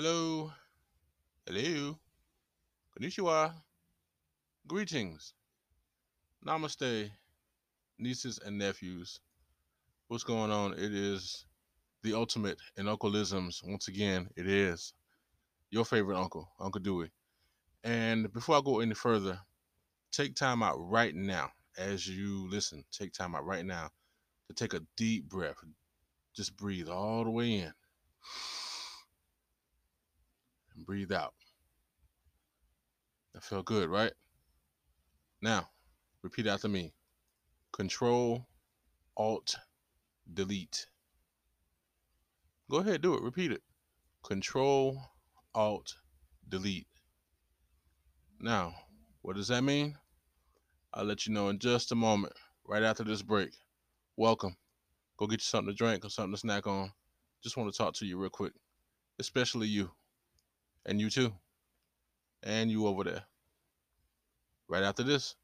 Hello, hello, konnichiwa, greetings, namaste, nieces and nephews. What's going on? It is the ultimate in uncleisms. Once again, it is your favorite uncle, Uncle Dewey. And before I go any further, take time out right now as you listen. Take time out right now to take a deep breath. Just breathe all the way in and breathe out. That felt good, right? Now, repeat after me Control, Alt, Delete. Go ahead, do it. Repeat it. Control, Alt, Delete. Now, what does that mean? I'll let you know in just a moment, right after this break. Welcome. Go get you something to drink or something to snack on. Just want to talk to you real quick, especially you, and you too, and you over there. Right after this.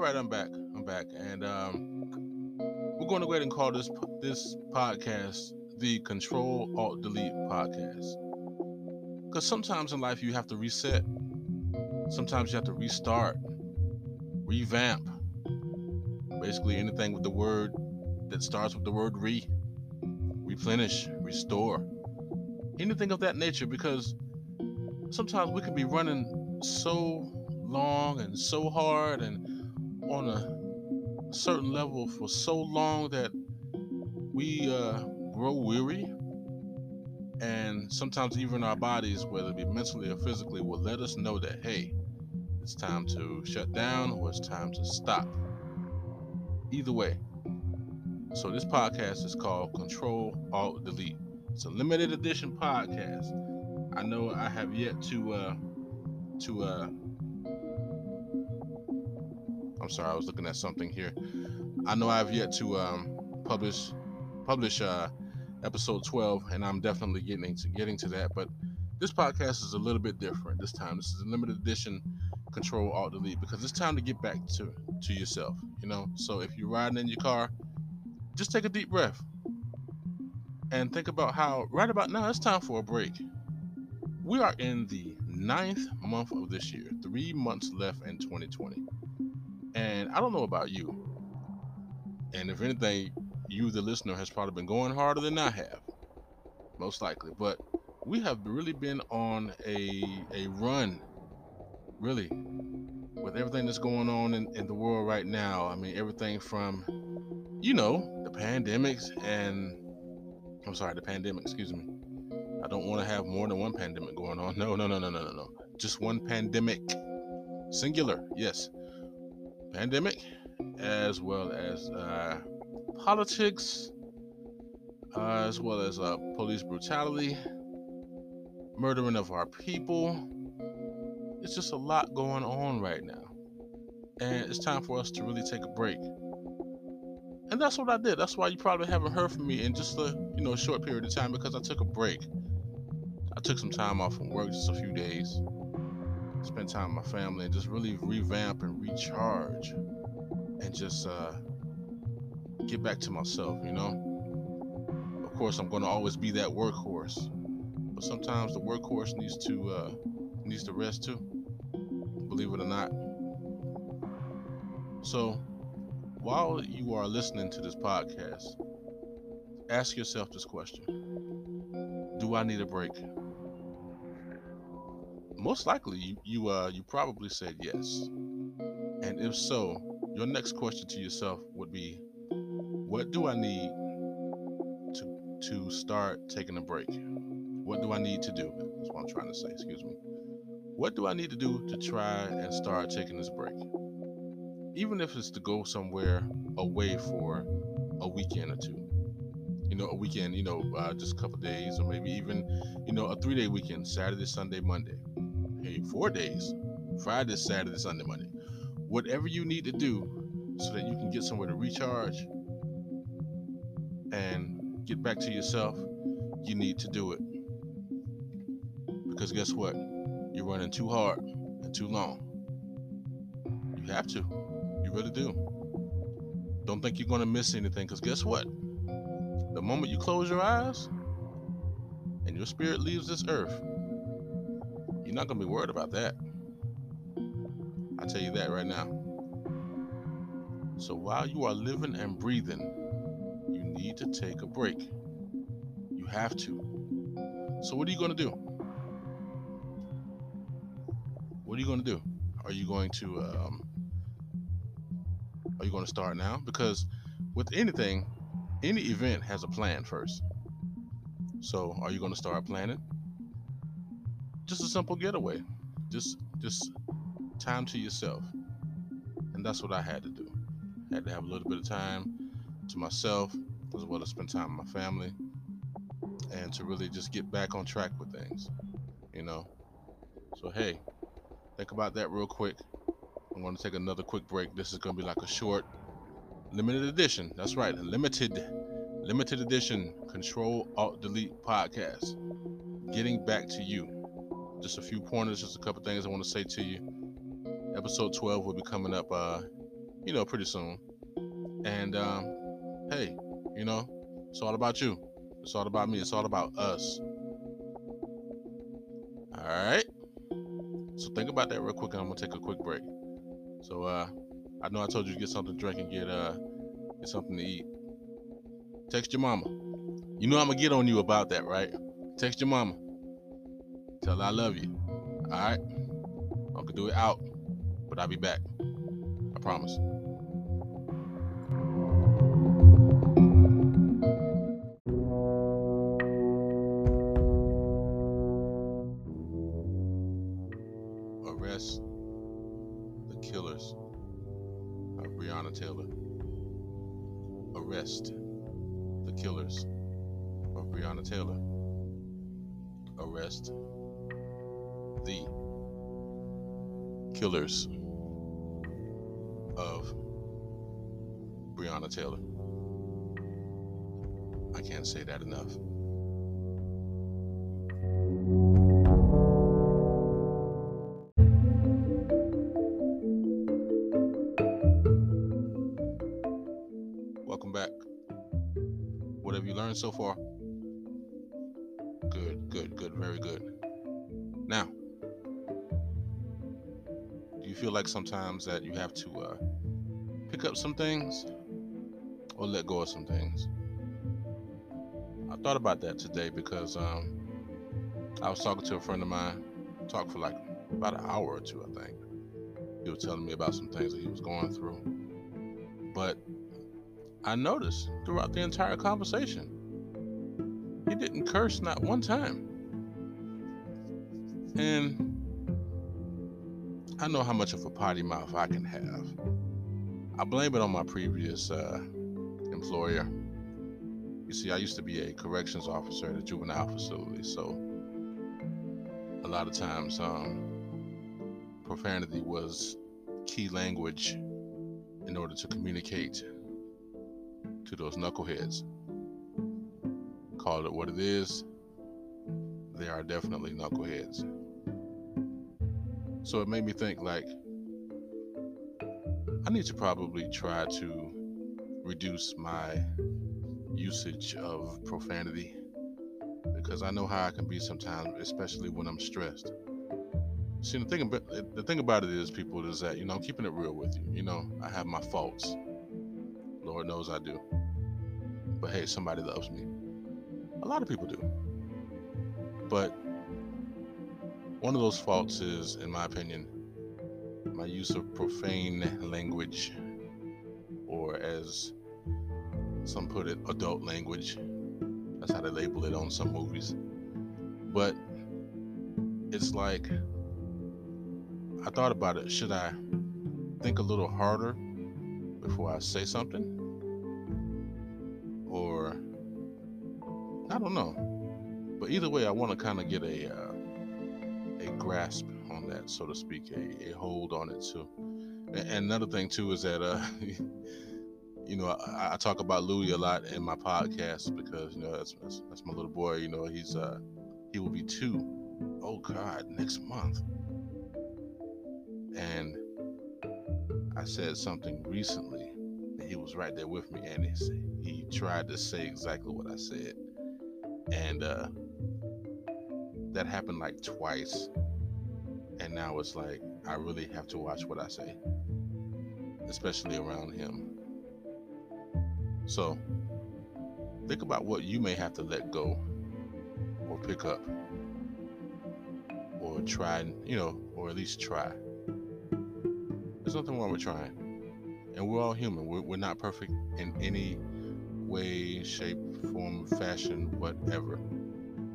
Right, I'm back. I'm back, and um, we're going to go ahead and call this this podcast the Control Alt Delete podcast. Because sometimes in life you have to reset. Sometimes you have to restart, revamp. Basically, anything with the word that starts with the word re, replenish, restore, anything of that nature. Because sometimes we can be running so long and so hard and on a certain level for so long that we uh, grow weary. And sometimes even our bodies whether it be mentally or physically will let us know that hey it's time to shut down or it's time to stop. Either way. So this podcast is called control alt delete. It's a limited edition podcast. I know i have yet to uh to uh I'm sorry, I was looking at something here. I know I've yet to um, publish publish uh, episode 12, and I'm definitely getting to getting to that. But this podcast is a little bit different this time. This is a limited edition Control Alt Delete because it's time to get back to to yourself. You know, so if you're riding in your car, just take a deep breath and think about how right about now it's time for a break. We are in the ninth month of this year, three months left in 2020. And I don't know about you. And if anything, you, the listener, has probably been going harder than I have, most likely. But we have really been on a a run, really, with everything that's going on in, in the world right now. I mean, everything from, you know, the pandemics and I'm sorry, the pandemic. Excuse me. I don't want to have more than one pandemic going on. No, no, no, no, no, no, no. Just one pandemic, singular. Yes pandemic, as well as uh, politics, uh, as well as uh, police brutality, murdering of our people. It's just a lot going on right now. And it's time for us to really take a break. And that's what I did. That's why you probably haven't heard from me in just a you know short period of time because I took a break. I took some time off from work, just a few days spend time with my family and just really revamp and recharge and just uh, get back to myself, you know? Of course, I'm going to always be that workhorse, but sometimes the workhorse needs to uh, needs to rest too, believe it or not. So, while you are listening to this podcast, ask yourself this question Do I need a break? Most likely you you uh you probably said yes. And if so, your next question to yourself would be what do I need to to start taking a break? What do I need to do? That's what I'm trying to say, excuse me. What do I need to do to try and start taking this break? Even if it's to go somewhere away for a weekend or two. You know, a weekend, you know, uh, just a couple days, or maybe even, you know, a three day weekend, Saturday, Sunday, Monday hey, four days Friday, Saturday, Sunday, Monday. Whatever you need to do so that you can get somewhere to recharge and get back to yourself, you need to do it. Because guess what? You're running too hard and too long. You have to. You really do. Don't think you're going to miss anything because guess what? The moment you close your eyes and your spirit leaves this earth, you're not going to be worried about that. I tell you that right now. So while you are living and breathing, you need to take a break. You have to. So what are you going to do? What are you going to do? Are you going to um, are you going to start now? Because with anything, any event has a plan first. So are you going to start planning? Just a simple getaway. Just just time to yourself. And that's what I had to do. I had to have a little bit of time to myself as well as spend time with my family and to really just get back on track with things. You know. So hey, think about that real quick. I'm going to take another quick break. This is going to be like a short limited edition. That's right, limited limited edition control alt delete podcast. Getting back to you just a few pointers, just a couple things I want to say to you. Episode 12 will be coming up uh, you know, pretty soon. And um, hey, you know, it's all about you. It's all about me. It's all about us. All right. So think about that real quick, and I'm gonna take a quick break. So uh, I know I told you to get something to drink and get uh, get something to eat. Text your mama. You know I'm gonna get on you about that, right? Text your mama. Tell I love you. All right. Can do it out, but I'll be back. I promise. Arrest the killers of Breonna Taylor. Arrest the killers of Breonna Taylor. Arrest the killers of Breonna Taylor. I can't say that enough. Welcome back. What have you learned so far? Feel like sometimes that you have to uh, pick up some things or let go of some things? I thought about that today because um, I was talking to a friend of mine, talked for like about an hour or two, I think. He was telling me about some things that he was going through. But I noticed throughout the entire conversation, he didn't curse not one time. And I know how much of a potty mouth I can have. I blame it on my previous uh, employer. You see, I used to be a corrections officer at a juvenile facility, so a lot of times um, profanity was key language in order to communicate to those knuckleheads. Call it what it is. They are definitely knuckleheads. So it made me think like I need to probably try to reduce my usage of profanity because I know how I can be sometimes, especially when I'm stressed. See, the thing about the thing about it is, people, is that you know I'm keeping it real with you. You know, I have my faults. Lord knows I do. But hey, somebody loves me. A lot of people do. But one of those faults is, in my opinion, my use of profane language, or as some put it, adult language. That's how they label it on some movies. But it's like, I thought about it. Should I think a little harder before I say something? Or, I don't know. But either way, I want to kind of get a uh, grasp on that, so to speak, a, a hold on it too. And, and another thing too is that uh, you know I, I, talk about Louis a lot in my podcast because you know that's, that's, that's my little boy. You know he's uh he will be two. Oh God, next month. And I said something recently, and he was right there with me, and he he tried to say exactly what I said, and uh, that happened like twice. And now it's like I really have to watch what I say, especially around him. So think about what you may have to let go or pick up or try, you know, or at least try. There's nothing wrong with trying. And we're all human. We're, we're not perfect in any way, shape, form, fashion, whatever.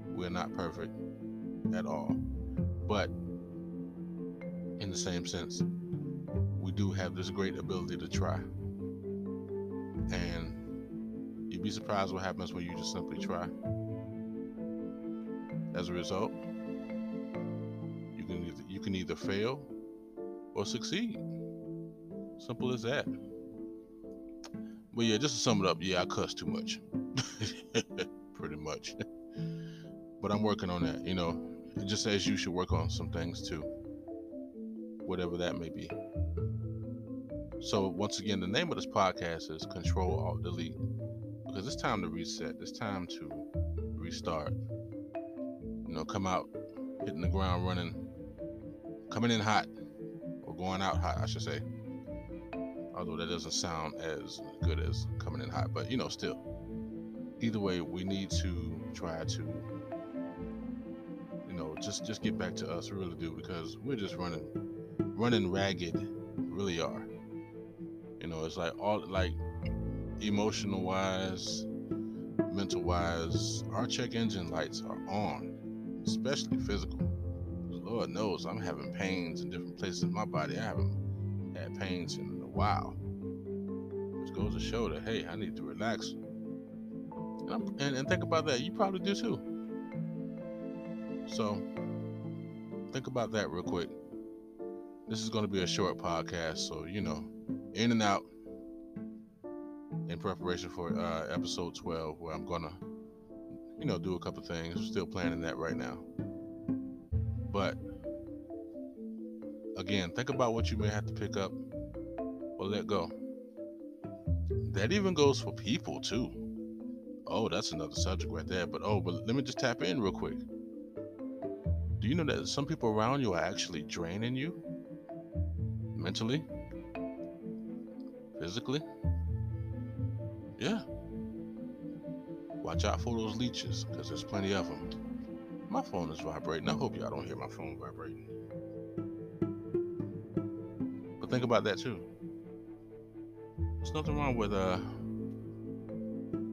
We're not perfect at all. But in the same sense, we do have this great ability to try. And you'd be surprised what happens when you just simply try. As a result, you can either, you can either fail or succeed. Simple as that. But yeah, just to sum it up, yeah, I cuss too much. Pretty much. but I'm working on that, you know just as you should work on some things too, whatever that may be. So once again, the name of this podcast is Control Alt Delete because it's time to reset. It's time to restart. You know, come out hitting the ground running, coming in hot or going out hot, I should say. Although that doesn't sound as good as coming in hot, but you know, still. Either way, we need to try to you know, just just get back to us, we really do, because we're just running running ragged, really are. You know, it's like all like emotional wise, mental wise, our check engine lights are on, especially physical. Lord knows I'm having pains in different places in my body. I haven't had pains in a while. Which goes to show that hey, I need to relax. And, and, and think about that. You probably do too. So think about that real quick. This is going to be a short podcast, so you know, in and out in preparation for uh, episode 12, where I'm gonna, you know, do a couple things. Still planning that right now. But again, think about what you may have to pick up or let go. That even goes for people too. Oh, that's another subject right there. But oh, but let me just tap in real quick. Do you know that some people around you are actually draining you mentally, physically? Yeah. Watch out for those leeches because there's plenty of them. My phone is vibrating. I hope y'all don't hear my phone vibrating. But think about that too. There's nothing wrong with uh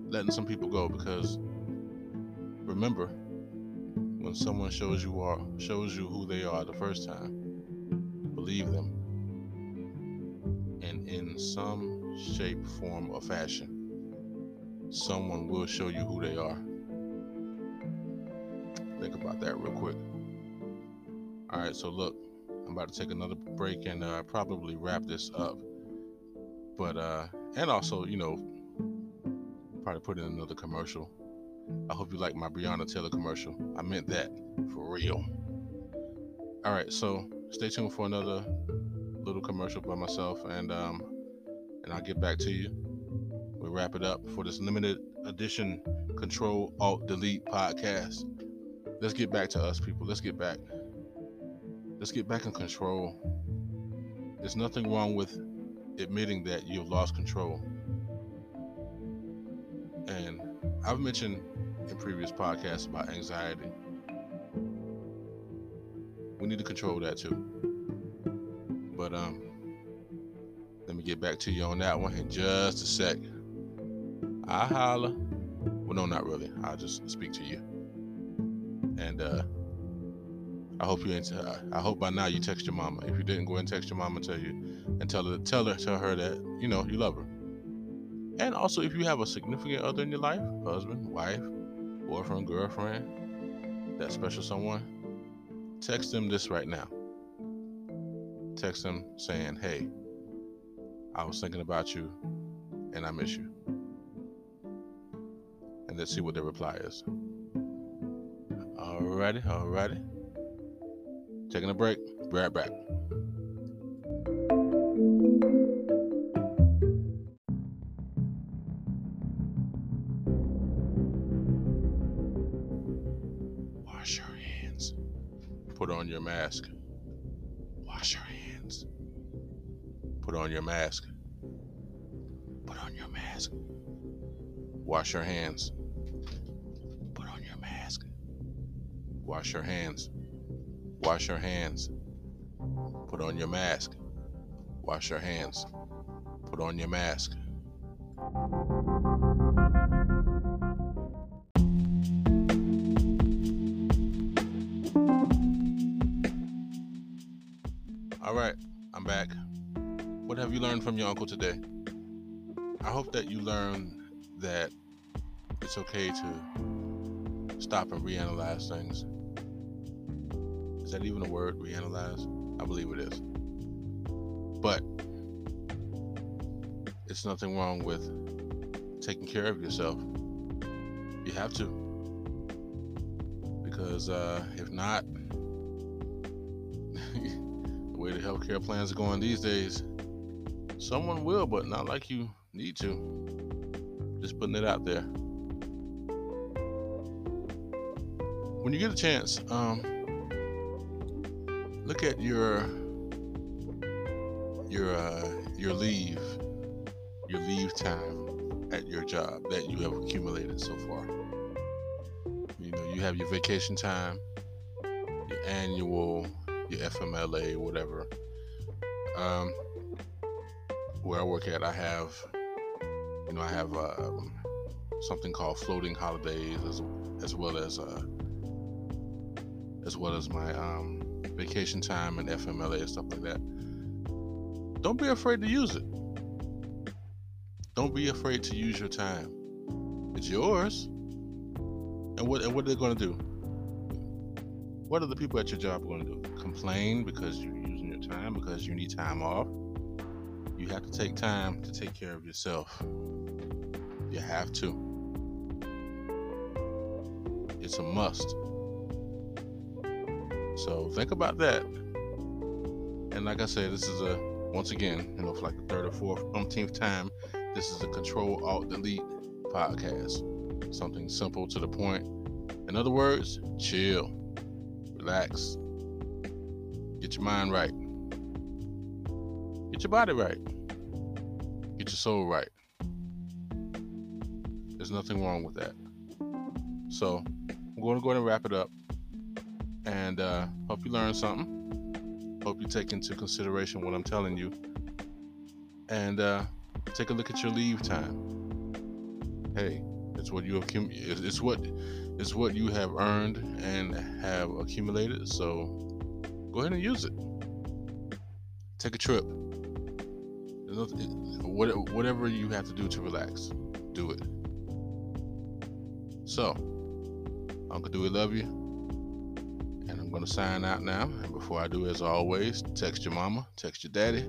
letting some people go because remember when someone shows you are shows you who they are the first time, believe them. And in some shape, form, or fashion, someone will show you who they are. Think about that real quick. All right, so look, I'm about to take another break and uh, probably wrap this up. But uh, and also, you know, probably put in another commercial. I hope you like my Breonna Taylor commercial. I meant that for real. All right, so stay tuned for another little commercial by myself, and um, and I'll get back to you we wrap it up for this limited edition Control Alt Delete podcast. Let's get back to us, people. Let's get back. Let's get back in control. There's nothing wrong with admitting that you've lost control. And I've mentioned in previous podcasts about anxiety. We need to control that too. But um let me get back to you on that one in just a sec. I holla. Well, no, not really. I'll just speak to you. And uh, I hope you ain't. Uh, I hope by now you text your mama. If you didn't, go and text your mama. Tell you and tell her, tell her, tell her that you know you love her. And also, if you have a significant other in your life, husband, wife, boyfriend, girlfriend, that special someone, text them this right now. Text them saying, "Hey, I was thinking about you, and I miss you." and let's see what the reply is. Alrighty, alrighty. Taking a break. Be right back. Put on your mask. Wash your hands. Put on your mask. Put on your mask. Wash your hands. Put on your mask. Wash your hands. Wash your hands. Put on your mask. Wash your hands. Put on your mask. All right, I'm back. What have you learned from your uncle today? I hope that you learned that it's okay to stop and reanalyze things is that even a word? Reanalyze? I believe it is. But it's nothing wrong with taking care of yourself. You have to. Because uh, if not, healthcare plans are going these days, Someone will, but not like you need to. Just putting it out there. When you get a chance, um, look at your your uh, your leave, your leave time at your job that you have accumulated so far. You know, you have your vacation time, your annual, your FMLA, whatever. Um, where I work at, I have, you know, I have uh, something called floating holidays, as, as well as uh, as well as my um, vacation time and FMLA and stuff like that. Don't be afraid to use it. Don't be afraid to use your time. It's yours. And what and what are they going to do? What are the people at your job going to do? Complain because your time because you need time off? You have to take time to take care of yourself. You have to. It's a must. So think about that. And like I said, this is a once again, you know, for like the third or fourth, umpteenth time, this is a Control Alt Delete podcast. Something simple to the point. In other words, chill, relax, get your mind right, get your body right, get your soul right. There's nothing wrong with that. So I'm going to go ahead and wrap it up and uh, hope you learn something. Hope you take into consideration what I'm telling you, and uh, take a look at your leave time. Hey, it's what you accumulate. It's what it's what you have earned and have accumulated. So go ahead and use it. Take a trip. Whatever you have to do to relax, do it. So, Uncle Dewey, love you And I'm going to sign out now. And before I do, as always, text your mama, text your daddy,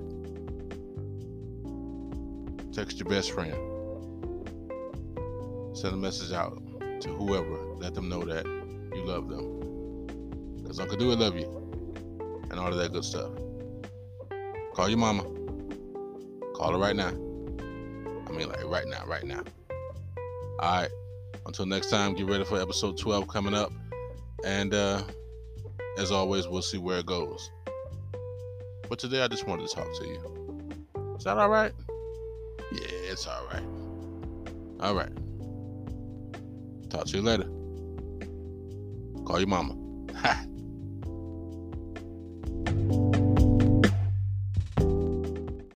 text your best friend. Send a message out to whoever. Let them know that you love them. Because Uncle Dewey love you. And all of that good stuff. Call your mama. Call her right now. I mean, like right now, right now. All right. Until next time, get ready for episode 12 coming up. And, uh, as always, we'll see where it goes. But today I just wanted to talk to you. Is that all right? Yeah, it's all right. All right. Talk to you later. Call your mama.